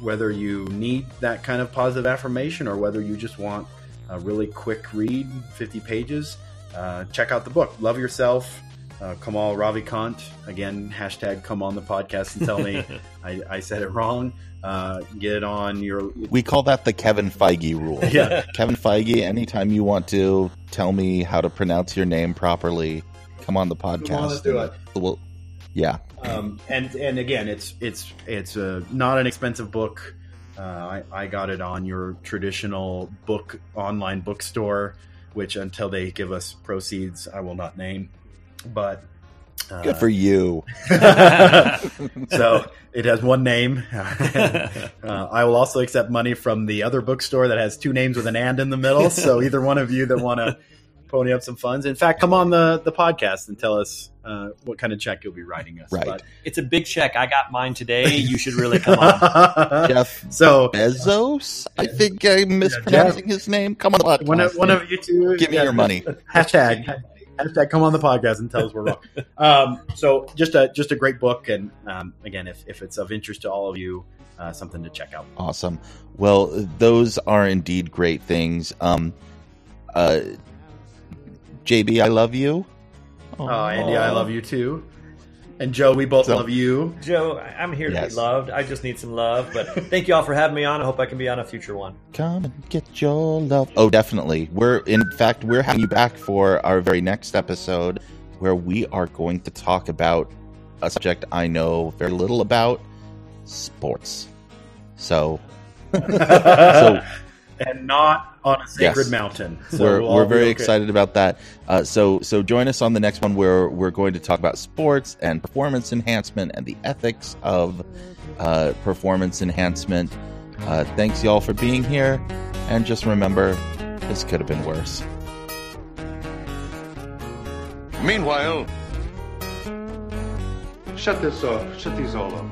whether you need that kind of positive affirmation or whether you just want a really quick read, 50 pages, uh, check out the book. Love Yourself. Uh, Kamal Ravikant. Again, hashtag come on the podcast and tell me (laughs) I, I said it wrong. Uh, get on your. We call that the Kevin Feige rule. (laughs) Yeah. Kevin Feige, anytime you want to tell me how to pronounce your name properly, come on the podcast. let's do it. Well, yeah. um, and and again, it's it's it's a not an expensive book. Uh, I, I got it on your traditional book online bookstore, which until they give us proceeds, I will not name. But Good for you. (laughs) so it has one name. (laughs) uh, I will also accept money from the other bookstore that has two names with an and in the middle. So (laughs) either one of you that want to pony up some funds, in fact, come on the the podcast and tell us uh, what kind of check you'll be writing us. Right. But- It's a big check. I got mine today. You should really come on. Jeff so Bezos. I think I'm mispronouncing his name. Come on the podcast. one of, one of you two, Give me your money. Hashtag hashtag come on the podcast and tell us we're wrong. (laughs) Um, so just a just a great book, and um, again, if if it's of interest to all of you, uh, something to check out. Awesome. Well, those are indeed great things. Um, uh, JB, I love you. Oh, Andy, I love you too. And Joe, we both So- love you. Joe, I- I'm here to be loved. I just need some love. But thank you all for having me on. I hope I can be on a future one. Come and get your love. Oh, definitely. We're in fact we're having you back for our very next episode, where we are going to talk about a subject I know very little about: sports. So, (laughs) so and not on a sacred Yes. mountain. (laughs) So we're we'll we're very okay. excited about that. Uh, so so join us on the next one where we're going to talk about sports and performance enhancement and the ethics of uh, performance enhancement. Uh, thanks y'all for being here, and just remember, this could have been worse. Meanwhile, Shut this off. Shut these all off.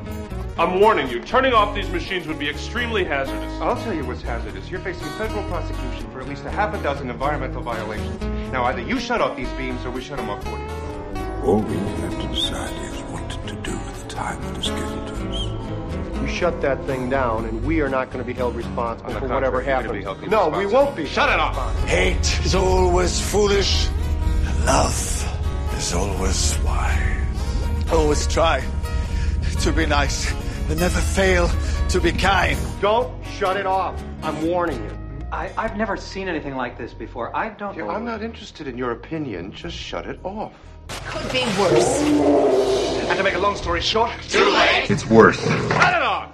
I'm warning you, turning off these machines would be extremely hazardous. I'll tell you what's hazardous. You're facing federal prosecution for at least a half a dozen environmental violations. Now, either you shut off these beams or we shut them off for you. All we have to decide is what to do with the time that is given to us. You shut that thing down, and we are not going to be held responsible for whatever contrary, you're gonna happens. be held No, we won't be. Shut it off. Hate is always foolish, love is always wise. Always try to be nice and never fail to be kind. Don't shut it off. I'm warning you. I, have never seen anything like this before. I don't yeah, know. I'm not interested in your opinion. Just shut it off. Could be worse. And to make a long story short, too late. It's worse. Shut it off.